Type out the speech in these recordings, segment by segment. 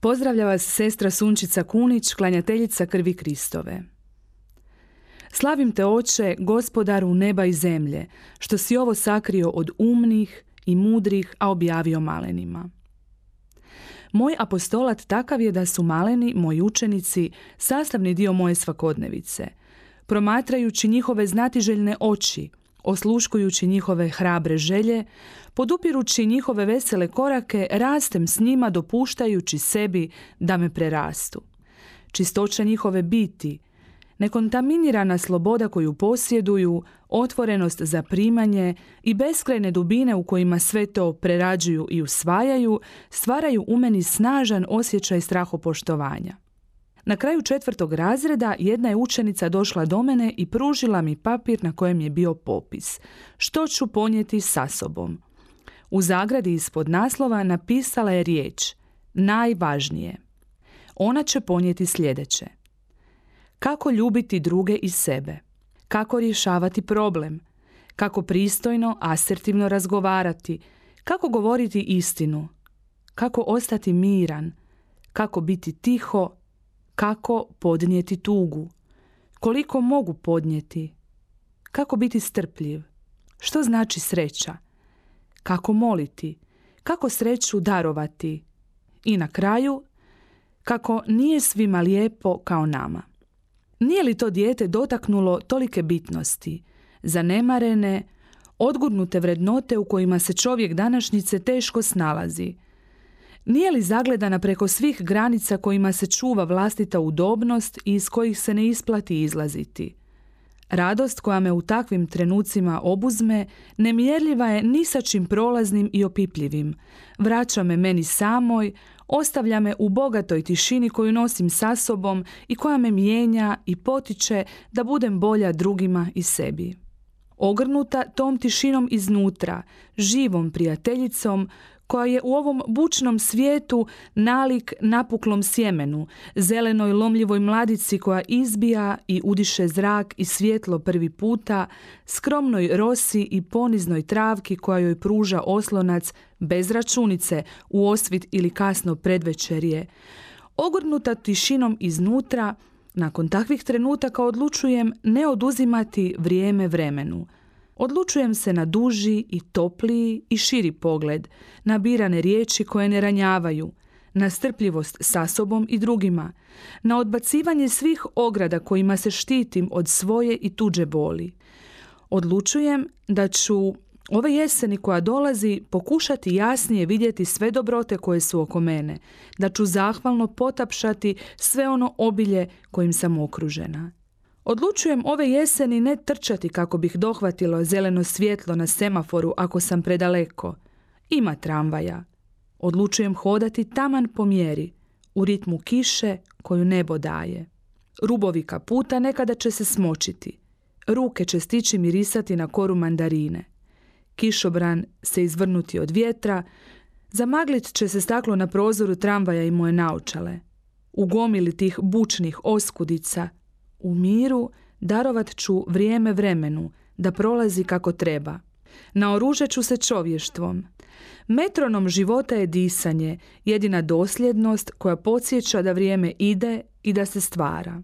Pozdravlja vas sestra Sunčica Kunić, klanjateljica krvi Kristove. Slavim te oče, gospodaru neba i zemlje, što si ovo sakrio od umnih i mudrih, a objavio malenima. Moj apostolat takav je da su maleni, moji učenici, sastavni dio moje svakodnevice. Promatrajući njihove znatiželjne oči, Osluškujući njihove hrabre želje, podupirući njihove vesele korake, rastem s njima dopuštajući sebi da me prerastu. Čistoća njihove biti, nekontaminirana sloboda koju posjeduju, otvorenost za primanje i beskrajne dubine u kojima sve to prerađuju i usvajaju, stvaraju u meni snažan osjećaj strahopoštovanja. Na kraju četvrtog razreda jedna je učenica došla do mene i pružila mi papir na kojem je bio popis. Što ću ponijeti sa sobom? U zagradi ispod naslova napisala je riječ najvažnije. Ona će ponijeti sljedeće. Kako ljubiti druge i sebe? Kako rješavati problem? Kako pristojno, asertivno razgovarati? Kako govoriti istinu? Kako ostati miran? Kako biti tiho, kako podnijeti tugu? Koliko mogu podnijeti? Kako biti strpljiv? Što znači sreća? Kako moliti? Kako sreću darovati? I na kraju, kako nije svima lijepo kao nama. Nije li to dijete dotaknulo tolike bitnosti, zanemarene, odgurnute vrednote u kojima se čovjek današnjice teško snalazi – nije li zagledana preko svih granica kojima se čuva vlastita udobnost i iz kojih se ne isplati izlaziti? Radost koja me u takvim trenucima obuzme nemjerljiva je ni sa čim prolaznim i opipljivim. Vraća me meni samoj, ostavlja me u bogatoj tišini koju nosim sa sobom i koja me mijenja i potiče da budem bolja drugima i sebi. Ogrnuta tom tišinom iznutra, živom prijateljicom koja je u ovom bučnom svijetu nalik napuklom sjemenu, zelenoj lomljivoj mladici koja izbija i udiše zrak i svjetlo prvi puta, skromnoj rosi i poniznoj travki koja joj pruža oslonac bez računice u osvit ili kasno predvečerje. Ogurnuta tišinom iznutra, nakon takvih trenutaka odlučujem ne oduzimati vrijeme vremenu – Odlučujem se na duži i topliji i širi pogled, na birane riječi koje ne ranjavaju, na strpljivost sa sobom i drugima, na odbacivanje svih ograda kojima se štitim od svoje i tuđe boli. Odlučujem da ću ove jeseni koja dolazi pokušati jasnije vidjeti sve dobrote koje su oko mene, da ću zahvalno potapšati sve ono obilje kojim sam okružena. Odlučujem ove jeseni ne trčati kako bih dohvatilo zeleno svjetlo na semaforu ako sam predaleko. Ima tramvaja. Odlučujem hodati taman po mjeri, u ritmu kiše koju nebo daje. Rubovi kaputa nekada će se smočiti. Ruke će stići mirisati na koru mandarine. Kišobran se izvrnuti od vjetra, zamaglit će se staklo na prozoru tramvaja i moje naučale. U gomili tih bučnih oskudica u miru darovat ću vrijeme vremenu da prolazi kako treba. Naoružat ću se čovještvom. Metronom života je disanje, jedina dosljednost koja podsjeća da vrijeme ide i da se stvara.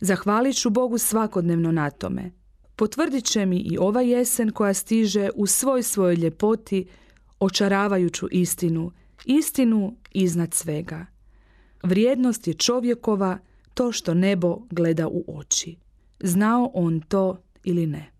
Zahvalit ću Bogu svakodnevno na tome. Potvrdit će mi i ova jesen koja stiže u svoj svojoj ljepoti, očaravajuću istinu, istinu iznad svega. Vrijednost je čovjekova to što nebo gleda u oči. Znao on to ili ne.